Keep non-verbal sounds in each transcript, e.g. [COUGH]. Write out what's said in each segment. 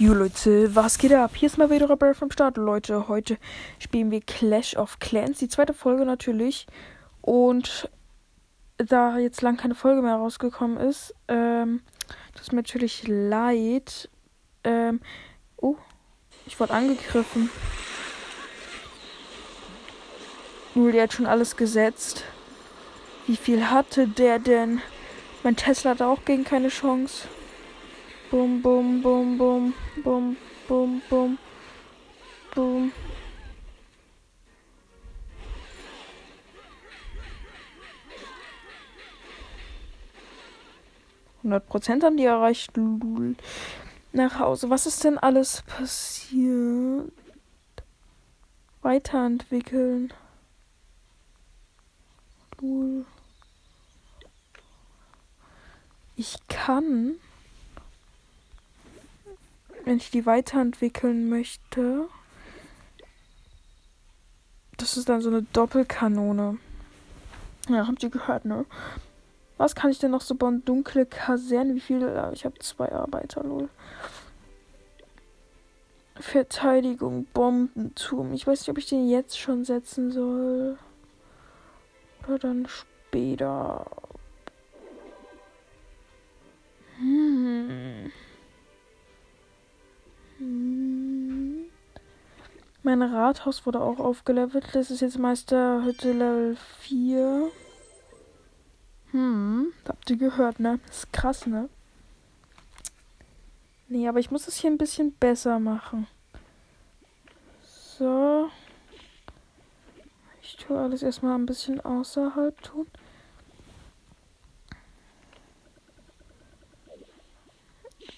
Jo Leute, was geht ab? Hier ist mal wieder Rebel vom Start. Leute, heute spielen wir Clash of Clans, die zweite Folge natürlich. Und da jetzt lang keine Folge mehr rausgekommen ist, ähm, tut mir natürlich leid. Ähm, oh, ich wurde angegriffen. Nur der hat schon alles gesetzt. Wie viel hatte der denn? Mein Tesla hat auch gegen keine Chance. Bum, bum, bum, bum, bum, bum, bum, bum. Prozent haben die erreicht. Nach Hause. Was ist denn alles passiert? Weiterentwickeln. Ich kann wenn ich die weiterentwickeln möchte. Das ist dann so eine Doppelkanone. Ja, habt ihr gehört, ne? Was kann ich denn noch so bauen? Dunkle Kasernen. Wie viele? Ich habe zwei Arbeiter, lol. Verteidigung, Bombenturm. Ich weiß nicht, ob ich den jetzt schon setzen soll. Oder dann später. Mein Rathaus wurde auch aufgelevelt. Das ist jetzt Meisterhütte Level 4. Hm, habt ihr gehört, ne? Das ist krass, ne? Nee, aber ich muss es hier ein bisschen besser machen. So. Ich tue alles erstmal ein bisschen außerhalb tun.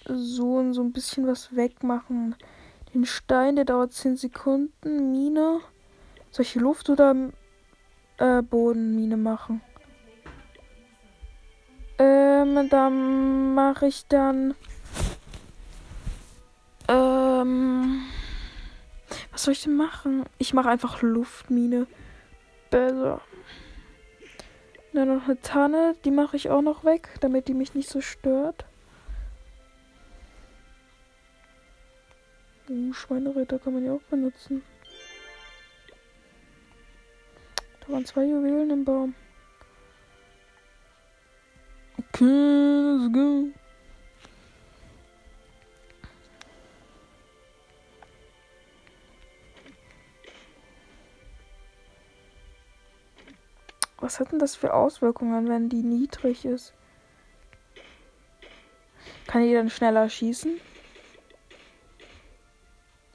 So und so ein bisschen was wegmachen. Den Stein, der dauert 10 Sekunden. Mine. Soll ich Luft- oder äh, Bodenmine machen? Ähm, dann mache ich dann. Ähm. Was soll ich denn machen? Ich mache einfach Luftmine. Besser. Dann noch eine Tanne, die mache ich auch noch weg, damit die mich nicht so stört. Uh, Schweinereiter kann man ja auch benutzen. Da waren zwei Juwelen im Baum. Okay, let's go. Was hat denn das für Auswirkungen, wenn die niedrig ist? Kann die dann schneller schießen?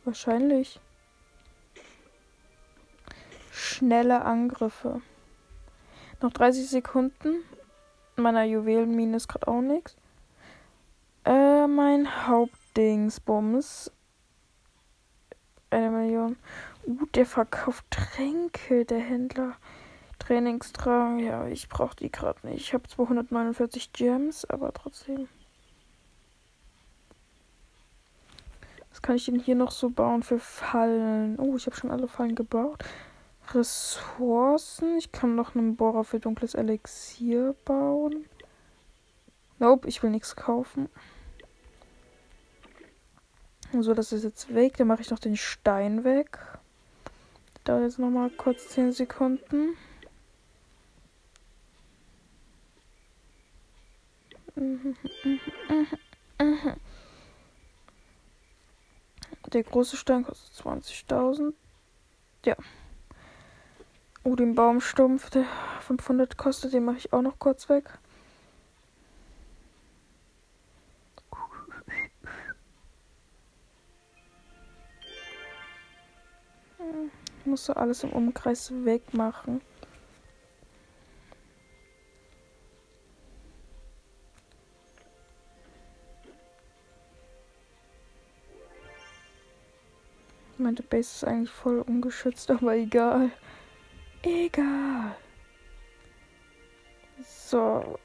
Wahrscheinlich. Schnelle Angriffe. Noch 30 Sekunden. Meiner Juwelenmine ist gerade auch nichts. Äh, mein Hauptdingsbums. Eine Million. Uh, der verkauft Tränke, der Händler. Trainingstrang. Ja, ich brauche die gerade nicht. Ich habe 249 Gems, aber trotzdem. Was kann ich denn hier noch so bauen für Fallen? Oh, ich habe schon alle Fallen gebaut. Ressourcen. Ich kann noch einen Bohrer für dunkles Elixier bauen. Nope, ich will nichts kaufen. So, das ist jetzt weg. Dann mache ich noch den Stein weg. Dauert jetzt noch mal kurz 10 Sekunden. Mhm, mhm, mhm, mhm. Der große Stein kostet 20.000. Ja. Oh, den Baumstumpf, der 500 kostet, den mache ich auch noch kurz weg. Ich muss so alles im Umkreis wegmachen. Meine Base ist eigentlich voll ungeschützt, [LAUGHS] aber egal. Egal. So.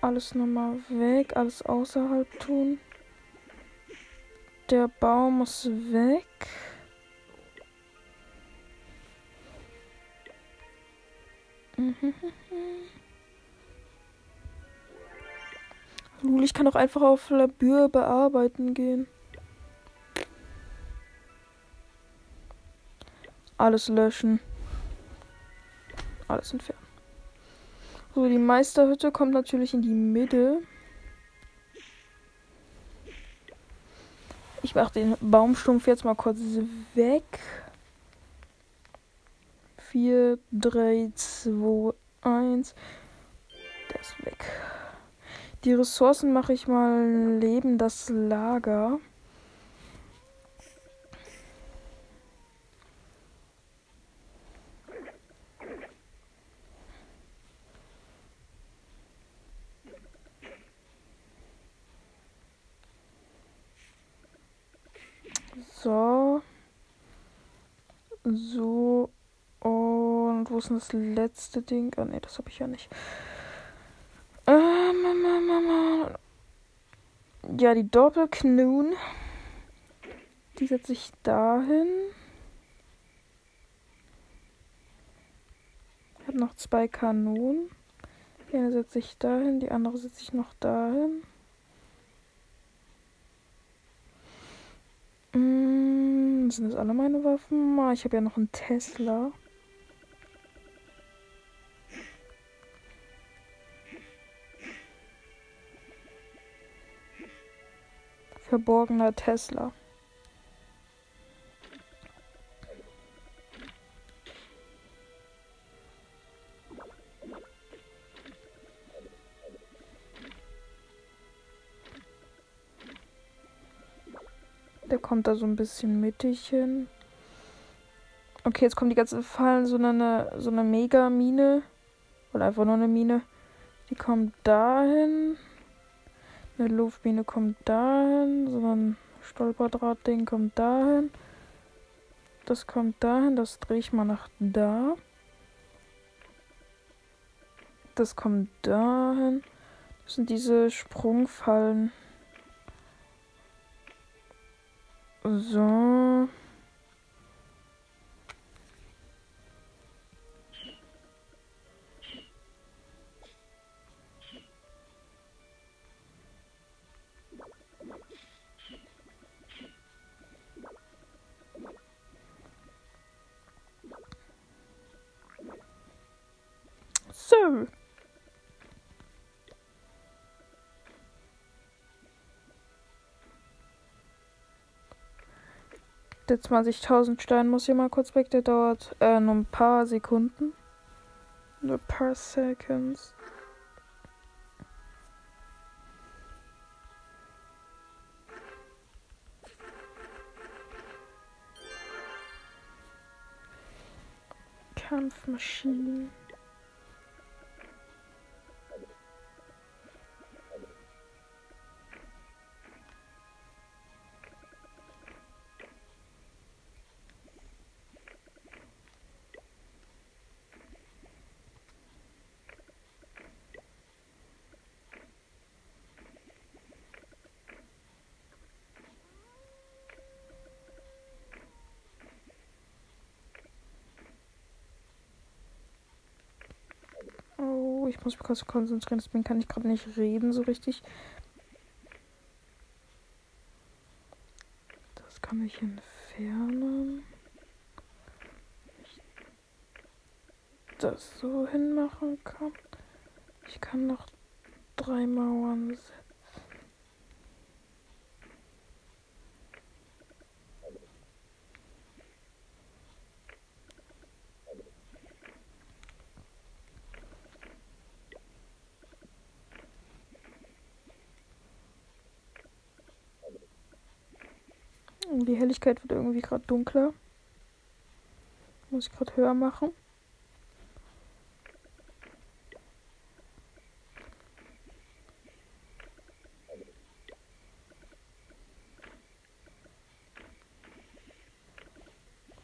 Alles nochmal weg, alles außerhalb tun. Der Baum muss weg. Mhm. Lul, ich kann auch einfach auf Labür bearbeiten gehen. Alles löschen. Alles entfernen. So, die Meisterhütte kommt natürlich in die Mitte. Ich mache den Baumstumpf jetzt mal kurz weg. 4, 3, 2, 1. Der ist weg. Die Ressourcen mache ich mal neben das Lager. So. So. Und wo ist denn das letzte Ding? Ah, ne, das habe ich ja nicht. Ja, die Doppelknun. Die setze ich dahin. Ich habe noch zwei Kanonen. Die eine setze ich dahin, die andere setze ich noch dahin. Mm, sind das alle meine Waffen? Ah, ich habe ja noch einen Tesla. Verborgener Tesla. Der kommt da so ein bisschen mittig hin. Okay, jetzt kommt die ganze Fallen, so eine, so eine Mega-Mine. Oder einfach nur eine Mine. Die kommt dahin. Eine Luftmine kommt dahin, so ein Stolperdrahtding kommt dahin. Das kommt dahin, das drehe ich mal nach da. Das kommt dahin. Das sind diese Sprungfallen. So. Der 20.000 Stein muss hier mal kurz weg. Der dauert äh, nur ein paar Sekunden. Nur ein paar Seconds. Kampfmaschinen. Ich muss mich kurz konzentrieren, deswegen kann ich gerade nicht reden so richtig. Das kann ich entfernen. Das so hinmachen kann. Ich kann noch drei Mauern setzen. Die Helligkeit wird irgendwie gerade dunkler. Muss ich gerade höher machen.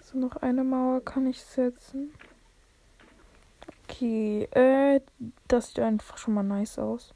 So, noch eine Mauer kann ich setzen. Okay, äh, das sieht einfach schon mal nice aus.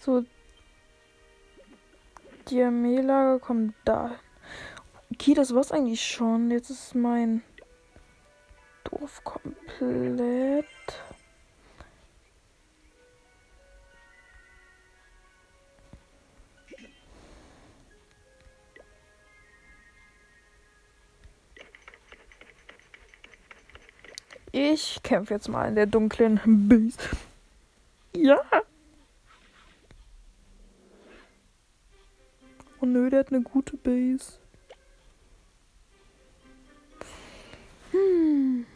So. Die Armeelager kommen da. Okay, das war's eigentlich schon. Jetzt ist mein Dorf komplett. Ich kämpfe jetzt mal in der dunklen Base. Ja. Nö, der hat eine gute Base. Hm.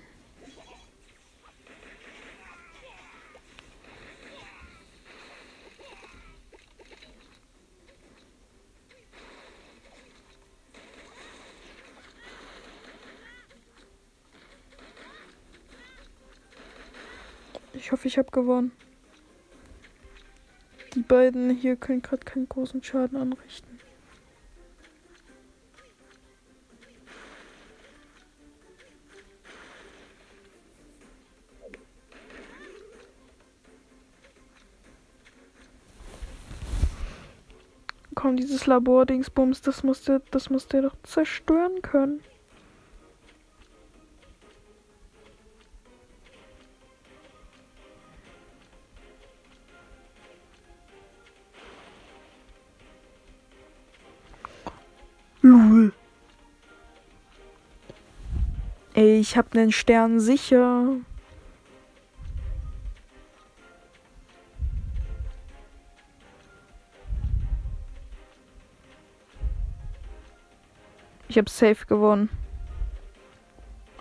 Ich hoffe, ich habe gewonnen. Die beiden hier können gerade keinen großen Schaden anrichten. Komm, dieses Labor-Dingsbums, das musste, das musste er doch zerstören können. Lul. Ey, ich hab nen Stern sicher. Ich hab safe gewonnen.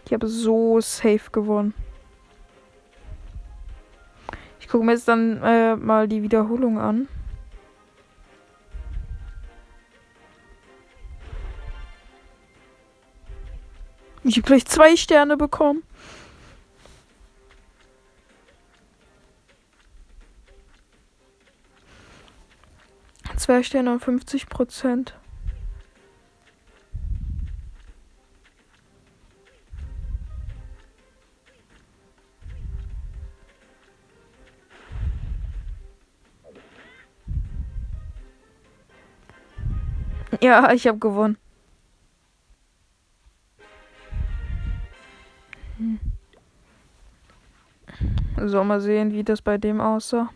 Ich habe so safe gewonnen. Ich gucke mir jetzt dann äh, mal die Wiederholung an. Ich habe gleich zwei Sterne bekommen. Zwei Sterne und 50 Prozent. Ja, ich habe gewonnen. So, mal sehen, wie das bei dem aussah.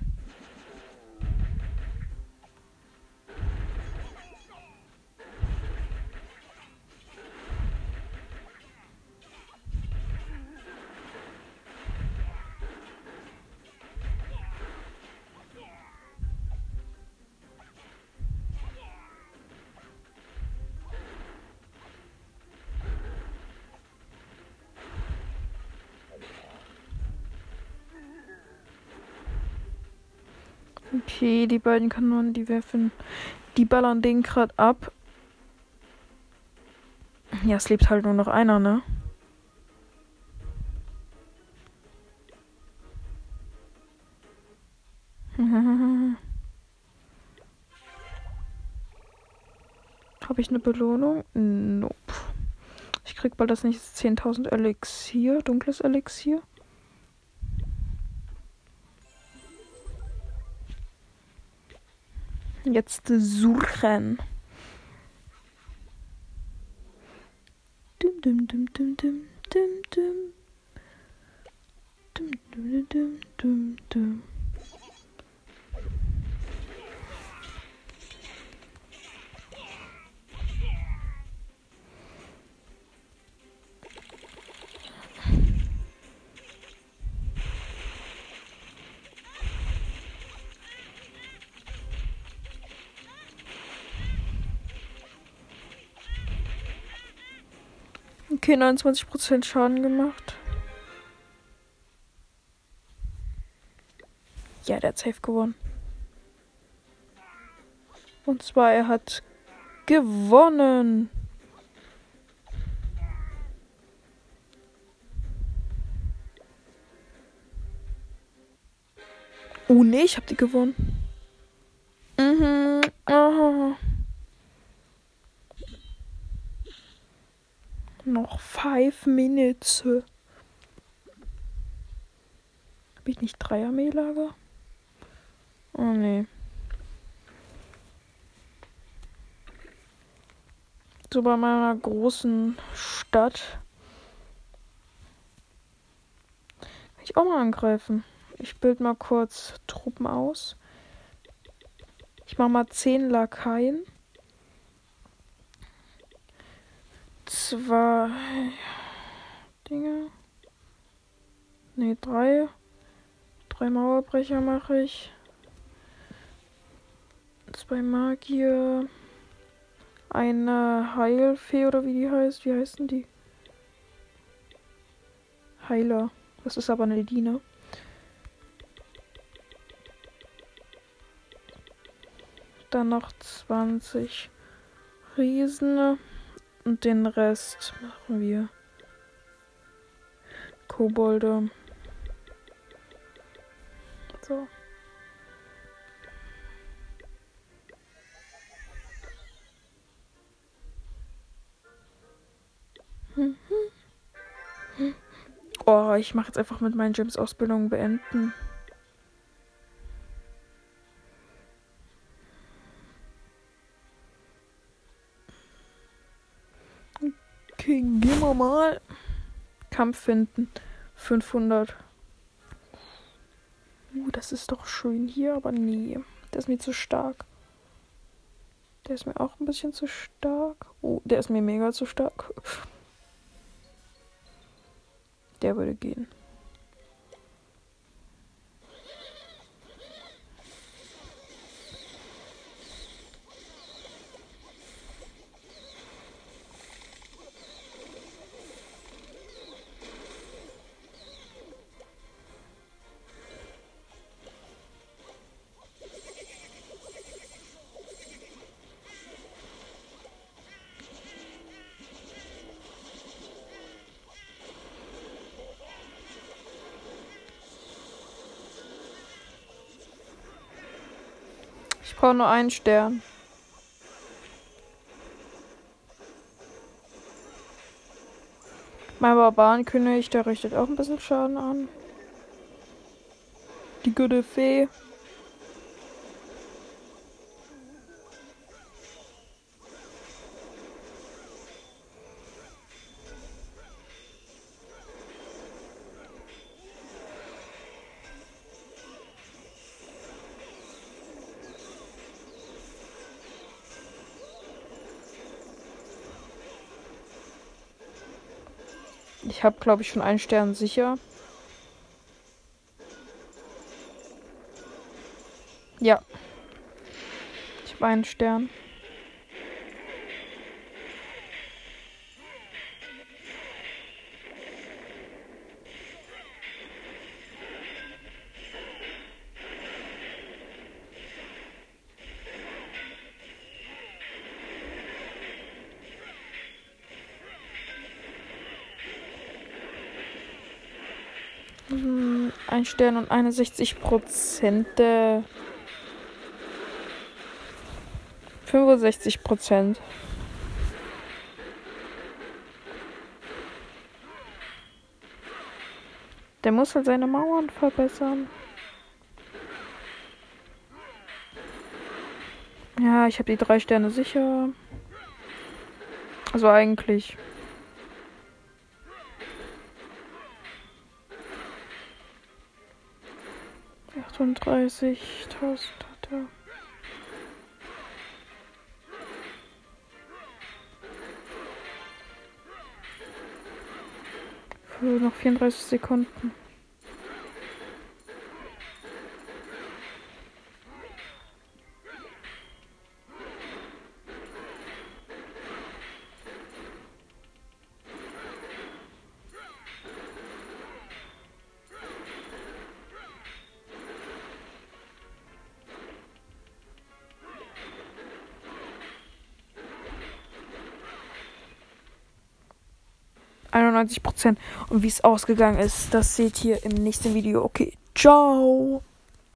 Okay, die beiden Kanonen, die werfen, die ballern den gerade ab. Ja, es lebt halt nur noch einer, ne? [LAUGHS] Habe ich eine Belohnung? Nope. Ich krieg bald das nächste 10.000 Elixier, dunkles Elixier. Jetzt suchen. Dum, dum, dum, dum, dum, dum, dum. Dum, dum, dum, dum, dum. Okay, 29% Schaden gemacht. Ja, der hat safe gewonnen. Und zwar, er hat gewonnen. Oh nee, ich hab die gewonnen. noch five minutes. Habe ich nicht Dreier-Mehlager? Oh nee. So bei meiner großen Stadt. Kann ich auch mal angreifen. Ich bild mal kurz Truppen aus. Ich mache mal 10 Lakaien. Zwei Dinge. Ne, drei. Drei Mauerbrecher mache ich. Zwei Magier. Eine Heilfee oder wie die heißt. Wie heißen die? Heiler. Das ist aber eine Diener. Dann noch 20 Riesen. Und den Rest machen wir. Kobolde. So. Oh, ich mache jetzt einfach mit meinen Gyms Ausbildung beenden. Okay, gehen wir mal. Kampf finden. 500. Uh, das ist doch schön hier, aber nee. Der ist mir zu stark. Der ist mir auch ein bisschen zu stark. Oh, der ist mir mega zu stark. Der würde gehen. Brauche nur einen Stern. Mein Barbarenkönig, der richtet auch ein bisschen Schaden an. Die gute Fee. Ich habe, glaube ich, schon einen Stern sicher. Ja. Ich habe einen Stern. Ein Stern und 61 Prozent. 65 Prozent. Der muss halt seine Mauern verbessern. Ja, ich habe die drei Sterne sicher. Also eigentlich. 38.000 hat er. Für noch 34 Sekunden. Prozent. Und wie es ausgegangen ist, das seht ihr im nächsten Video. Okay, ciao.